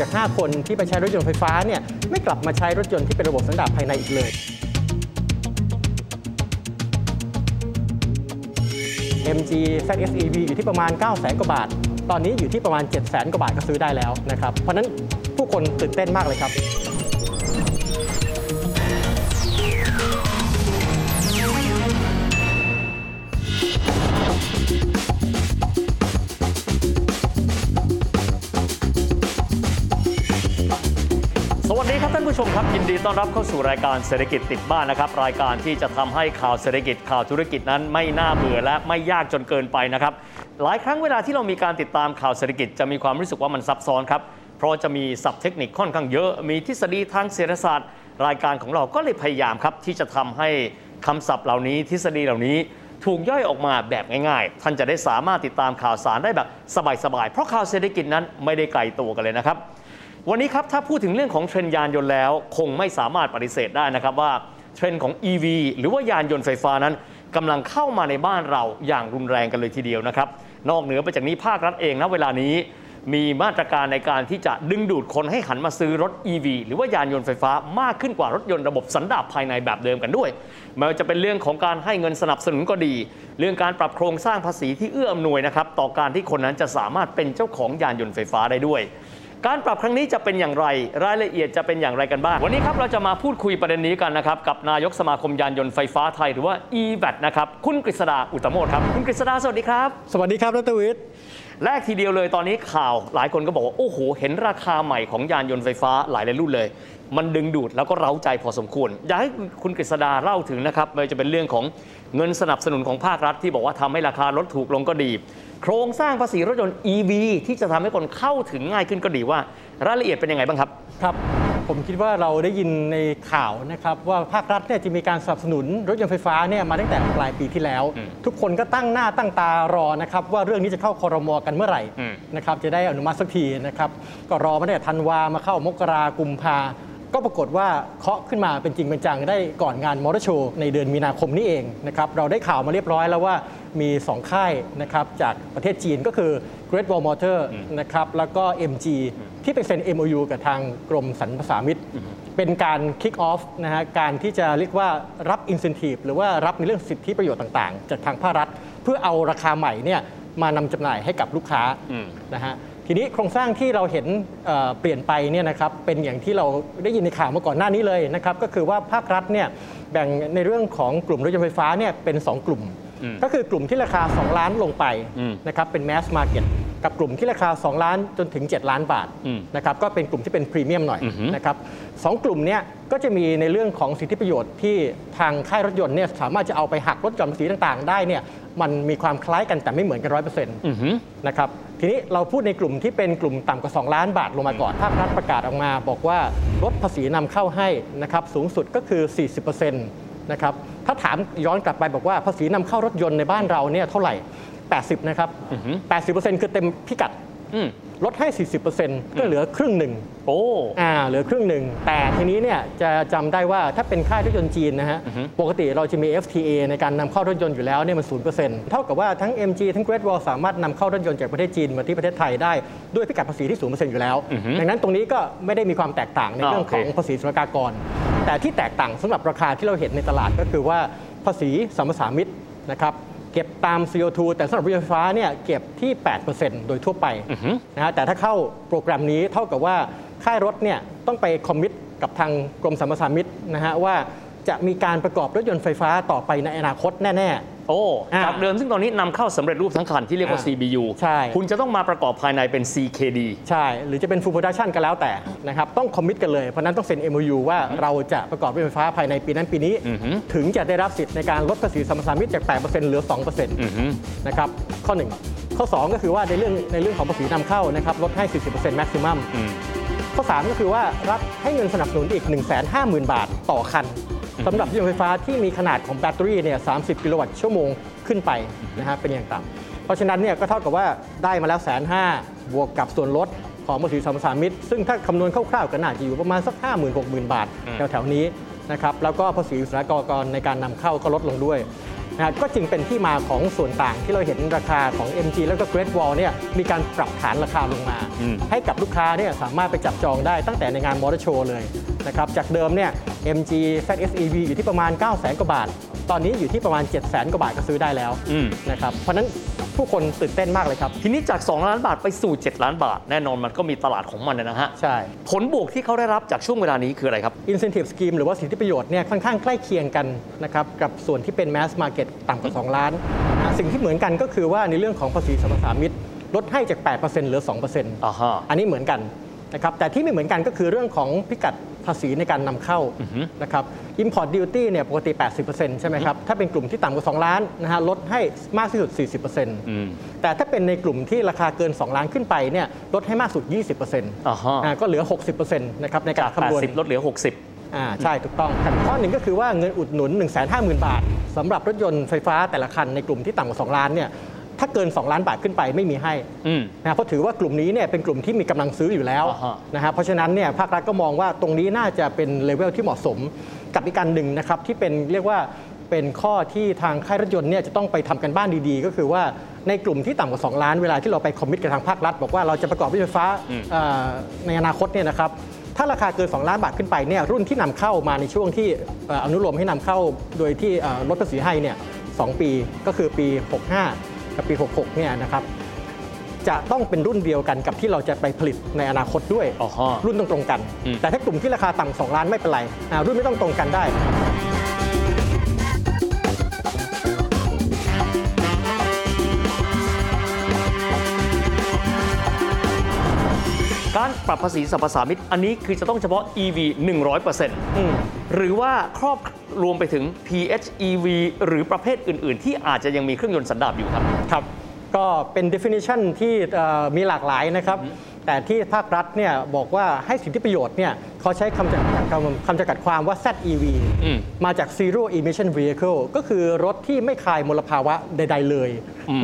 จาก 5 คนที่ไปใช้รถยนต์ไฟฟ้าเนี่ยไม่กลับมาใช้รถยนต์ที่เป็นระบบสันดาปภายในอีกเลย MG ZS EV อยู่ที่ประมาณ9 0 0 0 0 0กว่าบาท ตอนนี้อยู่ที่ประมาณ 7 0 0 0 0 0กว่าบาทก็ซื้อได้แล้วนะครับ เพราะนั้นผู้คนตื่นเต้นมากเลยครับ ผู้ชมครับยินดีต้อนรับเข้าสู่รายการเศรษฐกิจติดบ้านนะครับรายการที่จะทำให้ข่าวเศรษฐกิจข่าวธุรกิจนั้นไม่น่าเบื่อและไม่ยากจนเกินไปนะครับหลายครั้งเวลาที่เรามีการติดตามข่าวเศรษฐกิจจะมีความรู้สึกว่ามันซับซ้อนครับเพราะจะมีศัพท์เทคนิคค่อนข้างเยอะ มีทฤษฎีทางเศรษฐศาสตร์ รายการของเราก็เลยพยายามครับที่จะทำให้คำศัพท์เหล่านี้ทฤษฎีเหล่านี้ถูกย่อยออกมาแบบง่ายๆ ท่านจะได้สามารถติดตามข่าวสารได้แบบสบายๆเพราะข่าวเศรษฐกิจนั้นไม่ได้ไกลตัวกันเลยนะครับ วันนี้ครับถ้าพูดถึงเรื่องของเทรนยานยนต์แล้ว คงไม่สามารถปฏิเสธได้นะครับว่าเทรนด์ของ EV หรือว่ายานยนต์ไฟฟ้านั้นกำลังเข้ามาในบ้านเราอย่างรุนแรงกันเลยทีเดียวนะครับ นอกเหนือไปจากนี้ภาครัฐเองนะเวลานี้ มีมาตรการในการที่จะดึงดูดคนให้หันมาซื้อรถ EV หรือว่ายานยนต์ไฟฟ้ามากขึ้นกว่ารถยนต์ระบบสันดาปภายในแบบเดิมกันด้วยไม่ว่าจะเป็นเรื่องของการให้เงินสนับสนุนก็ดี เรื่องการปรับโครงสร้างภาษีที่เอื้ออำนวยนะครับต่อการที่คนนั้นจะสามารถเป็นเจ้าของยานยนต์ไฟฟ้าได้ด้วย การปรับครั้งนี้จะเป็นอย่างไร รายละเอียดจะเป็นอย่างไรกันบ้าง วันนี้ครับเราจะมาพูดคุยประเด็นนี้กันนะครับ กับนายกสมาคมยานยนต์ไฟฟ้าไทยหรือว่า e-VAT นะครับ คุณกฤษดาอุตตโมทครับ คุณกฤษดาสวัสดีครับ สวัสดีครับดรวิทย์แรกทีเดียวเลยตอนนี้ข่าวหลายคนก็บอกว่า โอ้โห เห็นราคาใหม่ของยานยนต์ไฟฟ้าหลายหลายรุ่นเลย มันดึงดูดแล้วก็เร้าใจพอสมควร อยากให้คุณกฤษดาเล่าถึงนะครับไม่ว่าจะเป็นเรื่องของเงินสนับสนุนของภาครัฐที่บอกว่าทำให้ราคารถถูกลงก็ดี โครงสร้างภาษีรถยนต์ EV ที่จะทำให้คนเข้าถึงง่ายขึ้นก็ดีว่า รายละเอียดเป็นยังไงบ้างครับครับ ผมคิดว่าเราได้ยินในข่าวนะครับว่าภาครัฐเนี่ยจะมีการสนับสนุนรถยนต์ไฟฟ้าเนี่ยมาตั้งแต่ปลายปีที่แล้วอืมทุกคนก็ตั้งหน้าตั้งตารอนะครับว่าเรื่องนี้จะเข้าคอรมอกันเมื่อไหร่อืมนะครับจะได้อนุมัติสักทีนะครับก็รอมาตั้งแต่ธันวามาเข้ามกรากุมภา ก็ปรากฏว่าเคาะขึ้นมาเป็นจริงเป็นจังได้ก่อนงานมอเตอร์โชว์ในเดือนมีนาคมนี้เองนะครับเราได้ข่าวมาเรียบร้อยแล้วว่ามี 2 ค่ายนะครับจากประเทศจีนก็คือ Great Wall Motor นะครับแล้วก็ MG ที่ไปเซ็น MOU กับทางกรมสรรพสามิตเป็นการ kick off นะฮะการที่จะเรียกว่ารับ incentive หรือว่ารับในเรื่องสิทธิประโยชน์ต่าง ๆ จากทางภาครัฐ เพื่อเอาราคาใหม่เนี่ยมานำจำหน่ายให้กับลูกค้าอืมนะฮะ ทีนี้โครงสร้างที่เราเห็นเอ่อเปลี่ยนไปเนี่ยนะครับเป็นอย่างที่เราได้ยินในข่าวมาก่อนหน้านี้เลยนะครับก็คือว่าภาครัฐเนี่ยแบ่งในเรื่องของกลุ่มรถยนต์ไฟฟ้าเนี่ยเป็น 2 กลุ่มอืมก็คือกลุ่มที่ราคา 2 ล้านลงไปอืมนะครับเป็น mass market กับกลุ่มที่ราคา 2 ล้านจนถึง 7 ล้านบาทอืมนะครับก็เป็นกลุ่มที่เป็นพรีเมียมหน่อยอือฮึนะครับสองกลุ่มเนี้ยก็จะมีในเรื่องของสิทธิประโยชน์ที่ทางค่ายรถยนต์เนี่ยสามารถจะเอาไปหักลดหย่อนภาษีต่างๆ ได้เนี่ยมันมีความคล้ายกันแต่ไม่เหมือนกันร้อยเปอร์เซ็นต์อือหือนะครับทีนี้เราพูดในกลุ่มที่เป็นกลุ่มต่ำกว่า 2 ล้านบาทลงมาก่อนภาครัฐประกาศออกมา บอกว่าลดภาษีนำเข้าให้นะครับสูงสุดก็คือ 40%นะครับถ้าถามย้อนกลับไปบอกว่าภาษีนำเข้ารถยนต์ในบ้านเราเนี่ยเท่าไหร่ 80 นะครับอือหือ80%คือเต็มพิกัดอืมลดให้ 40%ก็เหลือครึ่งหนึ่งโอ้อ่าเหลือครึ่งหนึ่ง แต่ทีนี้เนี่ยจะจำได้ว่าถ้าเป็นค่ายรถยนต์จีนนะฮะอือฮึปกติเราจะมี FTA ในการนำเข้ารถยนต์อยู่แล้วเนี่ยมันศูนย์เปอร์เซ็นต์เท่ากับว่าทั้ง MG ทั้ง Great Wall สามารถนำเข้ารถยนต์จากประเทศจีนมาที่ประเทศไทยได้ด้วยพิกัดภาษีที่ศูนย์เปอร์เซ็นต์อยู่แล้วอือฮึดังนั้นตรงนี้ก็ไม่ได้มีความแตกต่างในอ่าเรื่องของโอเคภาษีศุลกากร แต่ที่แตกต่างสำหรับราคาที่เราเห็นในตลาดก็คือว่าภาษีสัมปทานมิตรนะครับ เก็บตาม CO2 แต่สำหรับรถยนต์ไฟฟ้าเนี่ยเก็บที่ 8%โดยทั่วไปอือหือนะฮะแต่ถ้าเข้าโปรแกรมนี้เท่ากับว่าค่ายรถเนี่ยต้องไปคอมมิตกับทางกรมสรรพสามิตนะฮะว่า จะมีการประกอบรถยนต์ไฟฟ้าต่อไปในอนาคตแน่โอ้อ่าจากเดิมซึ่งตอนนี้นำเข้าสำเร็จรูปทั้งคันที่เรียกว่าอ่า CBU ใช่คุณจะต้องมาประกอบภายในเป็น CKD ๆใช่ หรือจะเป็น full production ก็แล้วแต่นะครับ ต้องคอมมิตกันเลย เพราะฉะนั้นต้องเซ็น MOU ว่าเราจะประกอบรถยนต์ไฟฟ้าภายในปีนั้นปีนี้อือหือถึงจะได้รับสิทธิ์ในการลดภาษีสัมปทานมิตรจาก 8%เหลือ2%อือหือนะครับ ข้อ 1 ข้อ 2 ก็คือว่าในเรื่องในเรื่องของภาษีนำเข้านะครับลดให้ 40% maximum อืมข้อ 3 ก็คือว่ารัฐให้เงินสนับสนุนอีก 1 5 0 0 0 0 บาทต่อคัน สำหรับรถยนต์ไฟฟ้าที่มีขนาดของแบตเตอรี่เนี่ย30 กิโลวัตต์ชั่วโมงขึ้นไปนะฮะเป็นอย่างต่ำเพราะฉะนั้นเนี่ยก็เท่ากับว่าได้มาแล้วแสนห้าบวกกับส่วนลดของภาษีสัมปทานมิตรซึ่งถ้าคำนวณคร่าวๆก็น่าจะอยู่ประมาณสัก 5 0 0 0 0 6 0 0 0 บาทอืมแถวๆนี้นะครับแล้วก็ภาษีอุตสาหกรรมในการนำเข้าก็ลดลงด้วยนะฮะก็จึงเป็นที่มาของส่วนต่างที่เราเห็นราคาของ MG แล้วก็ Great Wall เนี่ยมีการปรับฐานราคาลงมาอืม ให้กับลูกค้าเนี่ยสามารถไปจับจองได้ตั้งแต่ในงานมอเตอร์โชว์เลยนะครับจากเดิมเนี่ย MG ZSEV อยู่ที่ประมาณ 9 0 0 0 0 0กว่าบาท ตอนนี้อยู่ที่ประมาณ 7 0 0 0 0 0กว่าบาทก็ซื้อได้แล้วอืมนะครับเพราะฉะนั้นผู้คนตื่นเต้นมากเลยครับ ทีนี้จาก 2 ล้านบาทไปสู่ 7 ล้านบาท แน่นอนมันก็มีตลาดของมันนะฮะ ใช่ ผลบวกที่เขาได้รับจากช่วงเวลานี้คืออะไรครับ incentive scheme หรือว่าสิทธิประโยชน์เนี่ยค่อนข้างใกล้เคียงกันนะครับกับส่วนที่เป็น mass market ต่ำกว่า 2 ล้านอะสิ่งที่เหมือนกันก็คือว่าในเรื่องของภาษีสรรพสามิต ลดให้จาก 8%เหลือ 2%อ่าฮะ อันนี้เหมือนกันนะครับแต่ที่ไม่เหมือนกันก็คือเรื่องของพิกัดภาษีในการนำเข้านะครับ import duty เนี่ยปกติ 80%ใช่ไหมครับ ถ้าเป็นกลุ่มที่ต่ำกว่า 2 ล้านนะฮะลดให้มากที่สุด 40%แต่ถ้าเป็นในกลุ่มที่ราคาเกิน 2 ล้านขึ้นไปเนี่ยลดให้มากสุด 20%อ่าฮะ อ่าก็เหลือ 60%นะครับในกาจารกคำนวณ 80ลดเหลือ 60 อ่าใช่ถูกต้องแต่ข้อหนึ่งก็คือว่าเงินอุดหนุน 1 5 0 0 0 0 บาทสำหรับรถยนต์ไฟฟ้าแต่ละคันในกลุ่มที่ต่ำกว่า 2 ล้านเนี่ย ถ้าเกิน 2 ล้านบาทขึ้นไปไม่มีให้อืมนะเพราะถือว่ากลุ่มนี้เนี่ยเป็นกลุ่มที่มีกำลังซื้ออยู่แล้วอ่าฮะนะฮะเพราะฉะนั้นเนี่ยภาครัฐก็มองว่าตรงนี้น่าจะเป็นเลเวลที่เหมาะสม กับอีกการหนึ่งนะครับที่เป็นเรียกว่าเป็นข้อที่ทางค่ายรถยนต์เนี่ยจะต้องไปทำกันบ้านดีๆ ก็คือว่าในกลุ่มที่ต่ำกว่า 2 ล้านเวลาที่เราไปคอมมิตกับทางภาครัฐ บอกว่าเราจะประกอบรถไฟฟ้าเอ่อในอนาคตเนี่ยนะครับถ้าราคาเกิน 2 ล้านบาทขึ้นไปเนี่ยรุ่นที่นำเข้ามาในช่วงที่เอ่ออนุโลมให้นำเข้าโดยที่เอ่อลดภาษีให้เนี่ยสองปีก็คือปี 65 กับปี 66 เนี่ยนะครับจะต้องเป็นรุ่นเดียวกันกับที่เราจะไปผลิตในอนาคตด้วย อ๋อฮะ รุ่นต้องตรงกัน อืม แต่ถ้ากลุ่มที่ราคาต่ำ2ล้านไม่เป็นไรอ่ารุ่นไม่ต้องตรงกันได้ การปรับภาษีสรรพสามิตอันนี้คือจะต้องเฉพาะ EV 100%อืมหรือว่าครอบ รวมไปถึง PHEV หรือประเภทอื่น ๆ ที่อาจจะยังมีเครื่องยนต์สันดาปอยู่ครับครับ ก็เป็น definition ที่เอ่อมีหลากหลายนะครับ แต่ที่ภาครัฐเนี่ยบอกว่าให้สิทธิประโยชน์เนี่ยเขาใช้คำจำกัดคำคำจำกัดความว่า ZEV อืมมาจาก Zero Emission Vehicle ก็คือรถที่ไม่คายมลภาวะใด ๆ เลย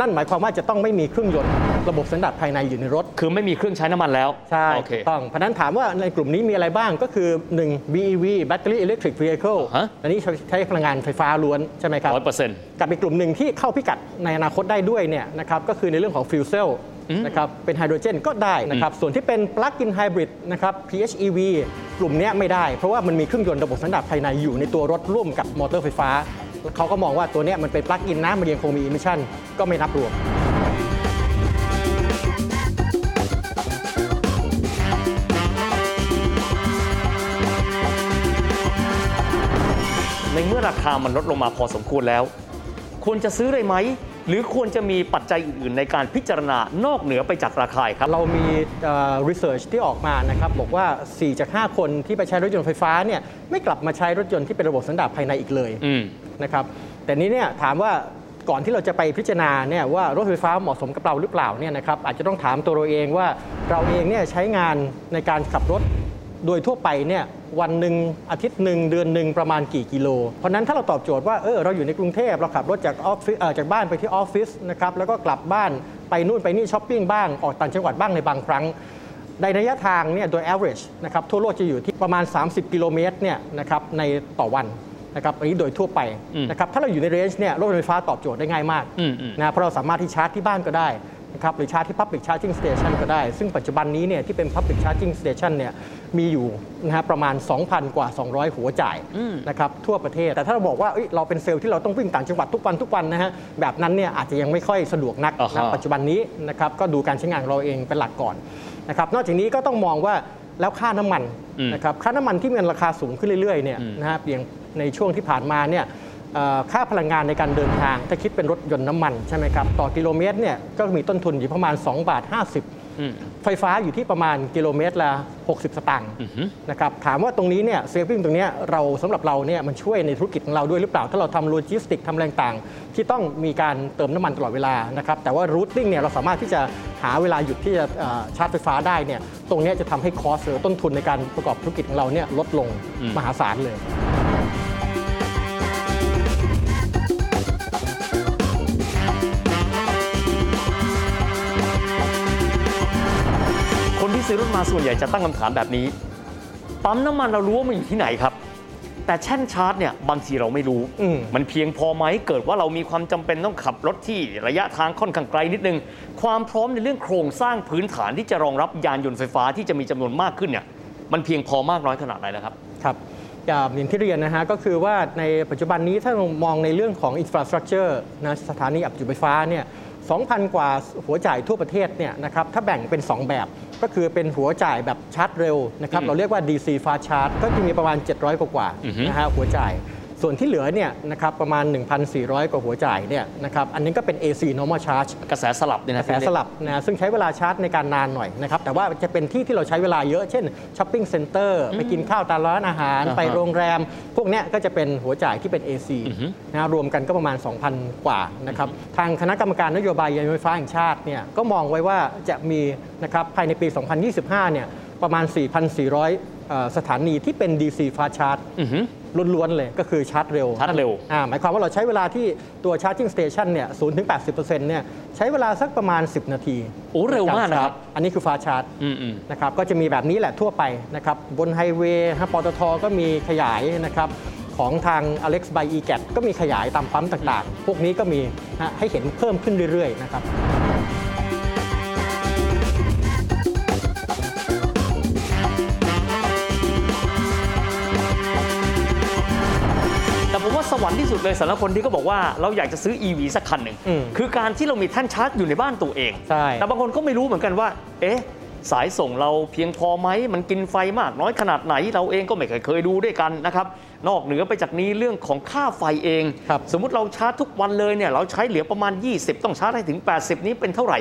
นั่นหมายความว่าจะต้องไม่มีเครื่องยนต์ ระบบสันดาปภายในอยู่ในรถ คือไม่มีเครื่องใช้น้ำมันแล้วใช่โอเค ถูกต้องเพราะฉะนั้นถามว่าในกลุ่มนี้มีอะไรบ้างก็คือ 1 BEV Battery Electric Vehicle ฮะ อันนี้ใช้พลังงานไฟฟ้าล้วนใช่ไหมครับ ร้อยเปอร์เซ็นต์ กับอีกกลุ่มหนึ่งที่เข้าพิกัดในอนาคตได้ด้วยเนี่ยนะครับก็คือในเรื่องของ fuel cell นะครับเป็นไฮโดรเจนก็ได้นะครับส่วนที่เป็น plug-in hybrid นะครับ PHEV กลุ่มเนี้ยไม่ได้ เพราะว่ามันมีเครื่องยนต์ระบบสันดาปภายในอยู่ในตัวรถร่วมกับมอเตอร์ไฟฟ้า เขาก็มองว่าตัวเนี้ยมันเป็น plug-in นะมันยังคงมี emission ก็ไม่นับรวม ราคามันลดลงมาพอสมควรแล้ว ควรจะซื้อเลยไหม หรือควรจะมีปัจจัยอื่นๆ ในการพิจารณานอกเหนือไปจากราคาครับ เรามีเอ่อ research ที่ออกมานะครับ บอกว่า 4 จาก 5 คนที่ไปใช้รถยนต์ไฟฟ้าเนี่ยไม่กลับมาใช้รถยนต์ที่เป็นระบบสันดาปภายในอีกเลยอืมนะครับแต่นี้เนี่ยถามว่าก่อนที่เราจะไปพิจารณาเนี่ยว่ารถไฟฟ้าเหมาะสมกับเราหรือเปล่าเนี่ยนะครับอาจจะต้องถามตัวเราเองว่าเราเองเนี่ยใช้งานในการขับรถ โดยทั่วไปเนี่ยวันหนึ่งอาทิตย์หนึ่งเดือนหนึ่งประมาณกี่กิโล เพราะฉะนั้นถ้าเราตอบโจทย์ว่าเออเราอยู่ในกรุงเทพเราขับรถจากออฟฟิศเอ่อจากบ้านไปที่ออฟฟิศนะครับแล้วก็กลับบ้านไปนู่นไปนี่ช้อปปิ้งบ้างออกต่างจังหวัดบ้างในบางครั้งในระยะทางเนี่ยโดย average นะครับทั่วโลกจะอยู่ที่ประมาณ 30 กิโลเมตรเนี่ยนะครับในต่อวันนะครับอันนี้โดยทั่วไปอืมนะครับถ้าเราอยู่ในเรนจ์เนี่ยรถไฟฟ้าตอบโจทย์ได้ง่ายมากอืมอืมนะเพราะเราสามารถที่ชาร์จที่บ้านก็ได้ นะครับหรือชาร์จที่ Public Charging Station ก็ได้ ซึ่งปัจจุบันนี้เนี่ยที่เป็น Public Charging Station เนี่ยมีอยู่นะฮะประมาณ 2,000 กว่า 200 หัวจ่ายนะครับทั่วประเทศ แต่ถ้าเราบอกว่าเอ้ยเราเป็นเซลล์ที่เราต้องวิ่งต่างจังหวัดทุกวันทุกวันนะฮะแบบนั้นเนี่ยอาจจะยังไม่ค่อยสะดวกนักอ่าฮะนะปัจจุบันนี้นะครับก็ดูการใช้งานของเราเองเป็นหลักก่อนนะครับนอกจากนี้ก็ต้องมองว่าแล้วค่าน้ำมันอืมนะครับค่าน้ำมันที่มันราคาสูงขึ้นเรื่อยๆเนี่ยนะฮะอย่างในช่วงที่ผ่านมาเนี่ยเอ่อ ค่าพลังงานในการเดินทาง ถ้าคิดเป็นรถยนต์น้ำมันใช่ไหมครับต่อกิโลเมตรเนี่ยก็มีต้นทุนอยู่ประมาณ 2 บาท 50อืมไฟฟ้าอยู่ที่ประมาณกิโลเมตรละ 60 สตางค์นะครับถามว่าตรงนี้เนี่ย saving ตรงเนี้ยเราสำหรับเราเนี่ยมันช่วยในธุรกิจของเราด้วยหรือเปล่า ถ้าเราทำโลจิสติกทำแรงต่างๆที่ต้องมีการเติมน้ำมันตลอดเวลานะครับแต่ว่า routing เนี่ยเราสามารถที่จะหาเวลาหยุดที่จะเอ่อชาร์จไฟฟ้าได้เนี่ยตรงเนี้ยจะทำให้ cost หรือต้นทุนในการประกอบธุรกิจของเราเนี่ยลดลงมหาศาลเลย ที่ซื้อรถมาส่วนใหญ่จะตั้งคำถามแบบนี้ ปั๊มน้ำมันเรารู้ว่ามันอยู่ที่ไหนครับ แต่แช่นชาร์จเนี่ยบางทีเราไม่รู้อืมมันเพียงพอไหมเกิดว่าเรามีความจำเป็นต้องขับรถที่ระยะทางค่อนข้างไกลนิดนึง ความพร้อมในเรื่องโครงสร้างพื้นฐานที่จะรองรับยานยนต์ไฟฟ้าที่จะมีจำนวนมากขึ้นเนี่ยมันเพียงพอมากน้อยขนาดไหนแล้วครับครับอย่างอย่างที่เรียนนะฮะก็คือว่าในปัจจุบันนี้ถ้าเรามองในเรื่องของ infrastructure นะสถานีอับจุไฟฟ้าเนี่ย2,000 กว่าหัวจ่ายทั่วประเทศเนี่ยนะครับถ้าแบ่งเป็น 2 แบบ ก็คือเป็นหัวจ่ายแบบชาร์จเร็วนะครับอืมเราเรียกว่า DC fast charge ก็จะมีประมาณ 700 กว่ากว่าอือฮึนะฮะหัวจ่าย ส่วนที่เหลือเนี่ยนะครับประมาณ 1,400 กว่าหัวจ่ายเนี่ยนะครับอันนี้ก็เป็น AC normal charge กระแสสลับเนี่ยกนะระแสสลับนะซึ่งใช้เวลาชาร์จในการนานหน่อยนะครับแต่ว่าจะเป็นที่ที่เราใช้เวลาเยอะเช่น shopping center ไปกินข้าวตามร้านอาหารอ่าฮะไปโรงแรม พวกเนี้ยก็จะเป็นหัวจ่ายที่เป็น AC อือฮึนะรวมกันก็ประมาณ 2,000 กว่านะครับทางคณะกรรมการนโยบายยานยนต์ไฟฟ้าแห่งชาติเนี่ยก็มองไว้ว่าจะมีนะครับภายในปี 2025 เนี่ยประมาณ 4,400เอ่อสถานีที่เป็น DC fast charge อือหือ ล้วนๆเลยก็คือชาร์จเร็วชาร์จเร็วอ่าหมายความว่าเราใช้เวลาที่ตัว charging station เนี่ย0ถึง80%เนี่ยใช้เวลาสักประมาณ 10 นาทีโอ้เร็วมากนะครับ อันนี้คือฟาชาร์จอืมอืมนะครับก็จะมีแบบนี้แหละทั่วไปนะครับบนไฮเวย์ฮะปตทก็มีขยายนะครับของทาง Alex by e g a t ก็มีขยายตามปั๊มต่างๆ พวกนี้ก็มีนะให้เห็นเพิ่มขึ้นเรื่อยๆนะครับ ว่าสวรรค์ที่สุดเลยสำหรับคนที่ก็บอกว่าเราอยากจะซื้อ EV สักคันหนึ่งอืมคือการที่เรามีแท่นชาร์จอยู่ในบ้านตัวเองใช่แต่บางคนก็ไม่รู้เหมือนกันว่า เอ๊ะสายส่งเราเพียงพอไหม มันกินไฟมากน้อยขนาดไหน เราเองก็ไม่เคยเคยดูด้วยกันนะครับ นอกเหนือไปจากนี้เรื่องของค่าไฟเองครับสมมุติเราชาร์จทุกวันเลยเนี่ย เราใช้เหลือประมาณ 20 ต้องชาร์จให้ถึง 80 นี้เป็นเท่าไหร่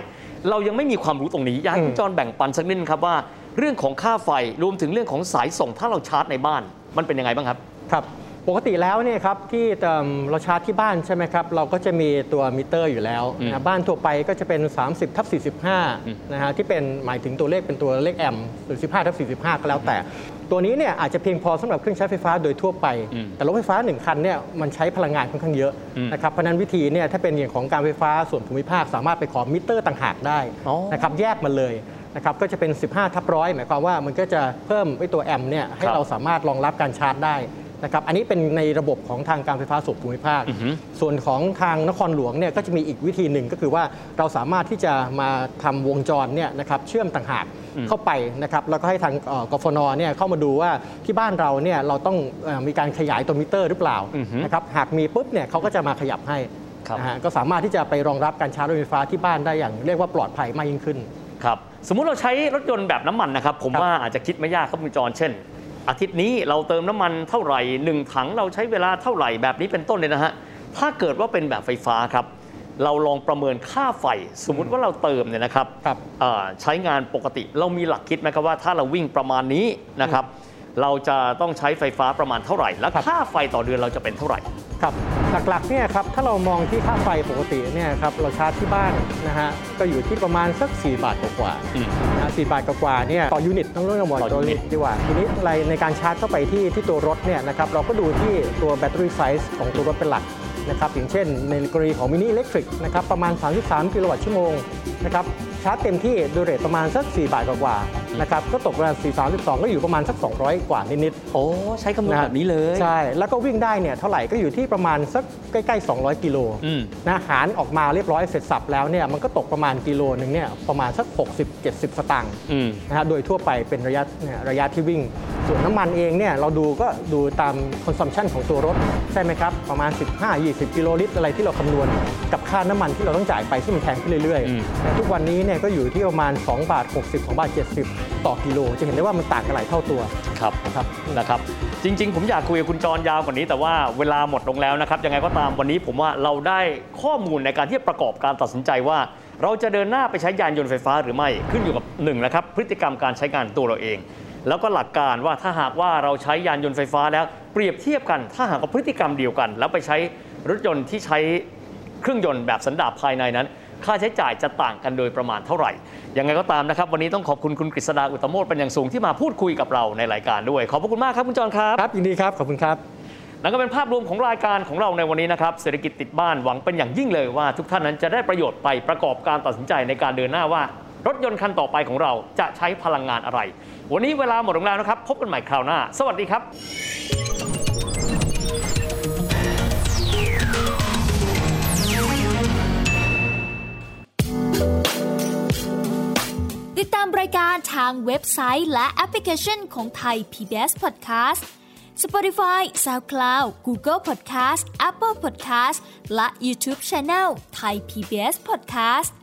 เรายังไม่มีความรู้ตรงนี้ อยากให้คุณจรแบ่งปันสักนิดนึงครับว่า เรื่องของค่าไฟรวมถึงเรื่องของสายส่งถ้าเราชาร์จในบ้าน มันเป็นยังไงบ้างครับ ครับ ปกติแล้วเนี่ยครับที่เอิ่มเราชาร์จที่บ้านใช่ไหมครับเราก็จะมีตัวมิเตอร์อยู่แล้วอืมนะบ้านทั่วไปก็จะเป็น 30ทับอืม45นะฮะที่เป็นหมายถึงตัวเลขเป็นตัวเลขแอมป์หรือ 15ทับ45 ก็แล้วแต่ ตัวนี้เนี่ยอาจจะเพียงพอสำหรับเครื่องใช้ไฟฟ้าโดยทั่วไปอืมแต่รถไฟฟ้า 1 คันเนี่ยมันใช้พลังงานค่อนข้างเยอะอืมนะครับเพราะฉะนั้นวิธีเนี่ยถ้าเป็นอย่างของการไฟฟ้าส่วนภูมิภาค สามารถไปขอมิเตอร์ต่างหากได้อ๋อนะครับแยกมาเลยนะครับก็จะเป็น 15ทับร้อยหมายความว่ามันก็จะเพิ่มไอ้ตัวแอมป์เนี่ยให้ครับเราสามารถรองรับการชาร์จได้ นะครับอันนี้เป็นในระบบของทางการไฟฟ้าส่วนภูมิภาคอือฮึส่วนของทางนครหลวงเนี่ยก็จะมีอีกวิธีหนึ่งก็คือว่าเราสามารถที่จะมาทำวงจรเนี่ยนะครับเชื่อมต่างหากอืมเข้าไปนะครับแล้วก็ให้ทางเอ่อกฟนเนี่ยเข้ามาดูว่าที่บ้านเราเนี่ยเราต้องเอ่อมีการขยายตัวมิเตอร์หรือเปล่าอือฮึนะครับหากมีปุ๊บเนี่ยเขาก็จะมาขยับให้ครับนะฮะก็สามารถที่จะไปรองรับการชาร์จรถไฟฟ้าที่บ้านได้อย่างเรียกว่าปลอดภัยมากยิ่งขึ้นครับสมมุติเราใช้รถยนต์แบบน้ำมันนะครับ ผมครับว่าอาจจะคิดไม่ยากครับคุณจรเช่น อาทิตย์นี้เราเติมน้ำมันเท่าไหร่หนึ่งถังเราใช้เวลาเท่าไหร่แบบนี้เป็นต้นเลยนะฮะถ้าเกิดว่าเป็นแบบไฟฟ้าครับ เราลองประเมินค่าไฟสมมุติว่าเราเติมเนี่ยนะครับครับอ่าใช้งานปกติเรามีหลักคิดไหมครับว่าถ้าเราวิ่งประมาณนี้นะครับเราจะต้องใช้ไฟฟ้าประมาณเท่าไหร่ และครับค่าไฟต่อเดือนเราจะเป็นเท่าไหร่ ครับหลักๆเนี่ยครับถ้าเรามองที่ค่าไฟปกติเนี่ยครับเราชาร์จที่บ้านนะฮะก็อยู่ที่ประมาณสัก 4 บาทกว่าอืมๆนะ4บาทกว่าๆเนี่ยต่อ unit ต้องเรียกว่าต่อต่อ unit ดีกว่าทีนี้อะไรในการชาร์จเข้าไปที่ที่ตัวรถเนี่ยนะครับเราก็ดูที่ตัว battery size ของตัวรถเป็นหลัก นะครับอย่างเช่น ในกรณีของ Mini Electric นะครับประมาณ 33 กิโลวัตต์ชั่วโมงนะครับชาร์จเต็มที่โดย rate ประมาณสัก 4 บาทกว่าๆนะครับก็ตกประมาณ4 32 ก็อยู่ประมาณสัก 200 กว่านิดๆโอ้ใช้คำนวณแบบนี้เลยใช่ แล้วก็วิ่งได้เนี่ยเท่าไหร่ก็อยู่ที่ประมาณสักใกล้ๆ 200 กิโลอืมนะหารออกมาเรียบร้อยเสร็จสับแล้วเนี่ยมันก็ตกประมาณกิโลหนึ่งเนี่ยประมาณสัก 60-70 สตางค์อืมนะฮะโดยทั่วไปเป็นระยะเนี่ยระยะที่วิ่ง ส่วนน้ำมันเองเนี่ยเราดูก็ดูตามคอนซัมชันของตัวรถใช่ไหมครับ ประมาณ 15-20 กิโลลิตรอะไรที่เราคำนวณกับค่าน้ำมันที่เราต้องจ่ายไปซึ่งมันแพงขึ้นเรื่อยอืมๆแต่ทุกวันนี้เนี่ยก็อยู่ที่ประมาณ 2 บาท 60 2บาท 70 ต่อกิโล จะเห็นได้ว่ามันต่างกันหลายเท่าตัวครับครับนะครับ จริง ๆ ผมอยากคุยกับคุณจรยาวกว่านี้ แต่ว่าเวลาหมดลงแล้วนะครับยังไงก็ตามวันนี้ผมว่าเราได้ข้อมูลในการที่จะประกอบการตัดสินใจว่าเราจะเดินหน้าไปใช้ยานยนต์ไฟฟ้าหรือไม่ขึ้นอยู่กับหนึ่งนะครับพฤติกรรมการใช้งานตัวเราเอง แล้วก็หลักการว่าถ้าหากว่าเราใช้ยานยนต์ไฟฟ้าแล้วเปรียบเทียบกัน ถ้าหากว่าพฤติกรรมเดียวกัน แล้วไปใช้รถยนต์ที่ใช้เครื่องยนต์แบบสันดาปภายในนั้น ค่าใช้จ่ายจะต่างกันโดยประมาณเท่าไหร่ยังไงก็ตามนะครับ วันนี้ต้องขอบคุณคุณกฤษดาอุตตโมดเป็นอย่างสูงที่มาพูดคุยกับเราในรายการด้วย ขอบพระคุณมากครับคุณจรครับครับยินดีครับขอบคุณครับนั่นก็เป็นภาพรวมของรายการของเราในวันนี้นะครับเศรษฐกิจติดบ้านหวังเป็นอย่างยิ่งเลยว่า ทุกท่านนั้นจะได้ประโยชน์ไปประกอบการตัดสินใจในการเดินหน้าว่า รถยนต์คันต่อไปของเราจะใช้พลังงานอะไร วันนี้เวลาหมดลงแล้วนะครับ พบกันใหม่คราวหน้า สวัสดีครับติดตามรายการทางเว็บไซต์และแอปพลิเคชันของไทย PBS Podcast Spotify SoundCloud Google Podcast Apple Podcast และ YouTube Channel ไทย PBS Podcast